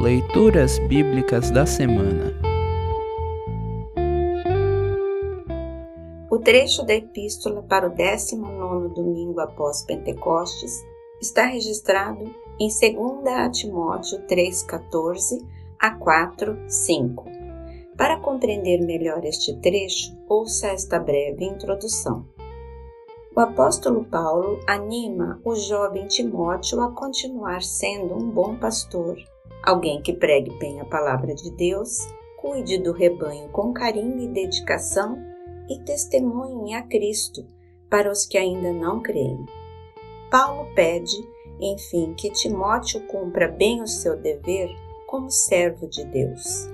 Leituras Bíblicas da Semana O trecho da Epístola para o 19 domingo após Pentecostes está registrado em 2 Timóteo 3,14 a 4,5. Para compreender melhor este trecho, ouça esta breve introdução. O apóstolo Paulo anima o jovem Timóteo a continuar sendo um bom pastor, alguém que pregue bem a palavra de Deus, cuide do rebanho com carinho e dedicação e testemunhe a Cristo para os que ainda não creem. Paulo pede, enfim, que Timóteo cumpra bem o seu dever como servo de Deus.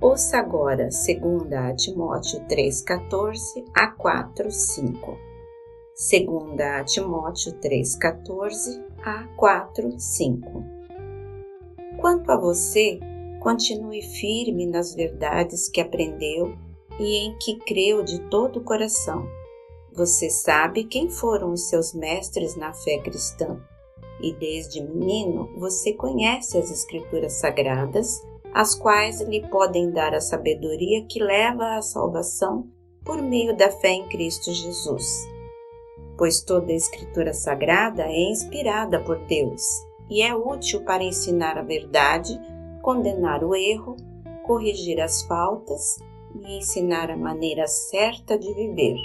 Ouça agora 2 Timóteo 3,14 a 4,5. 2 Timóteo 3,14 a 4,5. Quanto a você, continue firme nas verdades que aprendeu e em que creu de todo o coração. Você sabe quem foram os seus mestres na fé cristã, e desde menino você conhece as Escrituras Sagradas, as quais lhe podem dar a sabedoria que leva à salvação por meio da fé em Cristo Jesus. Pois toda a Escritura Sagrada é inspirada por Deus e é útil para ensinar a verdade, condenar o erro, corrigir as faltas e ensinar a maneira certa de viver.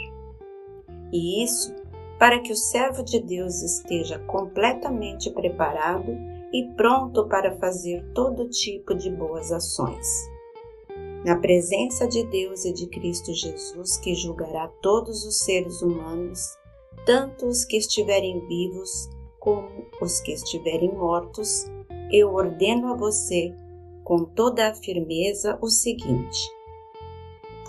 E isso para que o servo de Deus esteja completamente preparado e pronto para fazer todo tipo de boas ações. Na presença de Deus e de Cristo Jesus, que julgará todos os seres humanos, tanto os que estiverem vivos como os que estiverem mortos, eu ordeno a você com toda a firmeza o seguinte: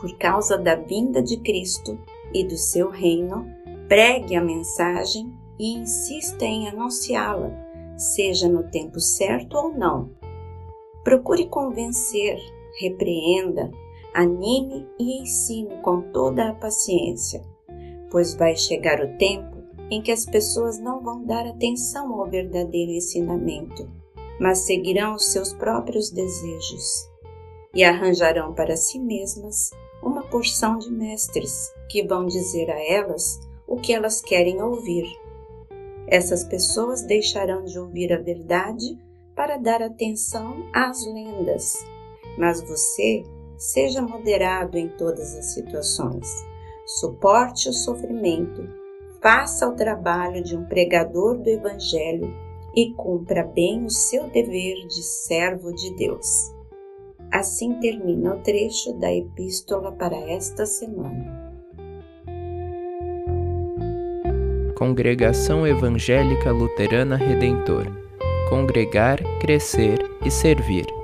por causa da vinda de Cristo e do seu reino, pregue a mensagem e insista em anunciá-la, seja no tempo certo ou não. Procure convencer, repreenda, anime e ensine com toda a paciência pois vai chegar o tempo em que as pessoas não vão dar atenção ao verdadeiro ensinamento, mas seguirão os seus próprios desejos e arranjarão para si mesmas uma porção de mestres que vão dizer a elas o que elas querem ouvir. Essas pessoas deixarão de ouvir a verdade para dar atenção às lendas, mas você seja moderado em todas as situações suporte o sofrimento, faça o trabalho de um pregador do Evangelho e cumpra bem o seu dever de servo de Deus. Assim termina o trecho da epístola para esta semana. Congregação Evangélica Luterana Redentor Congregar, Crescer e Servir.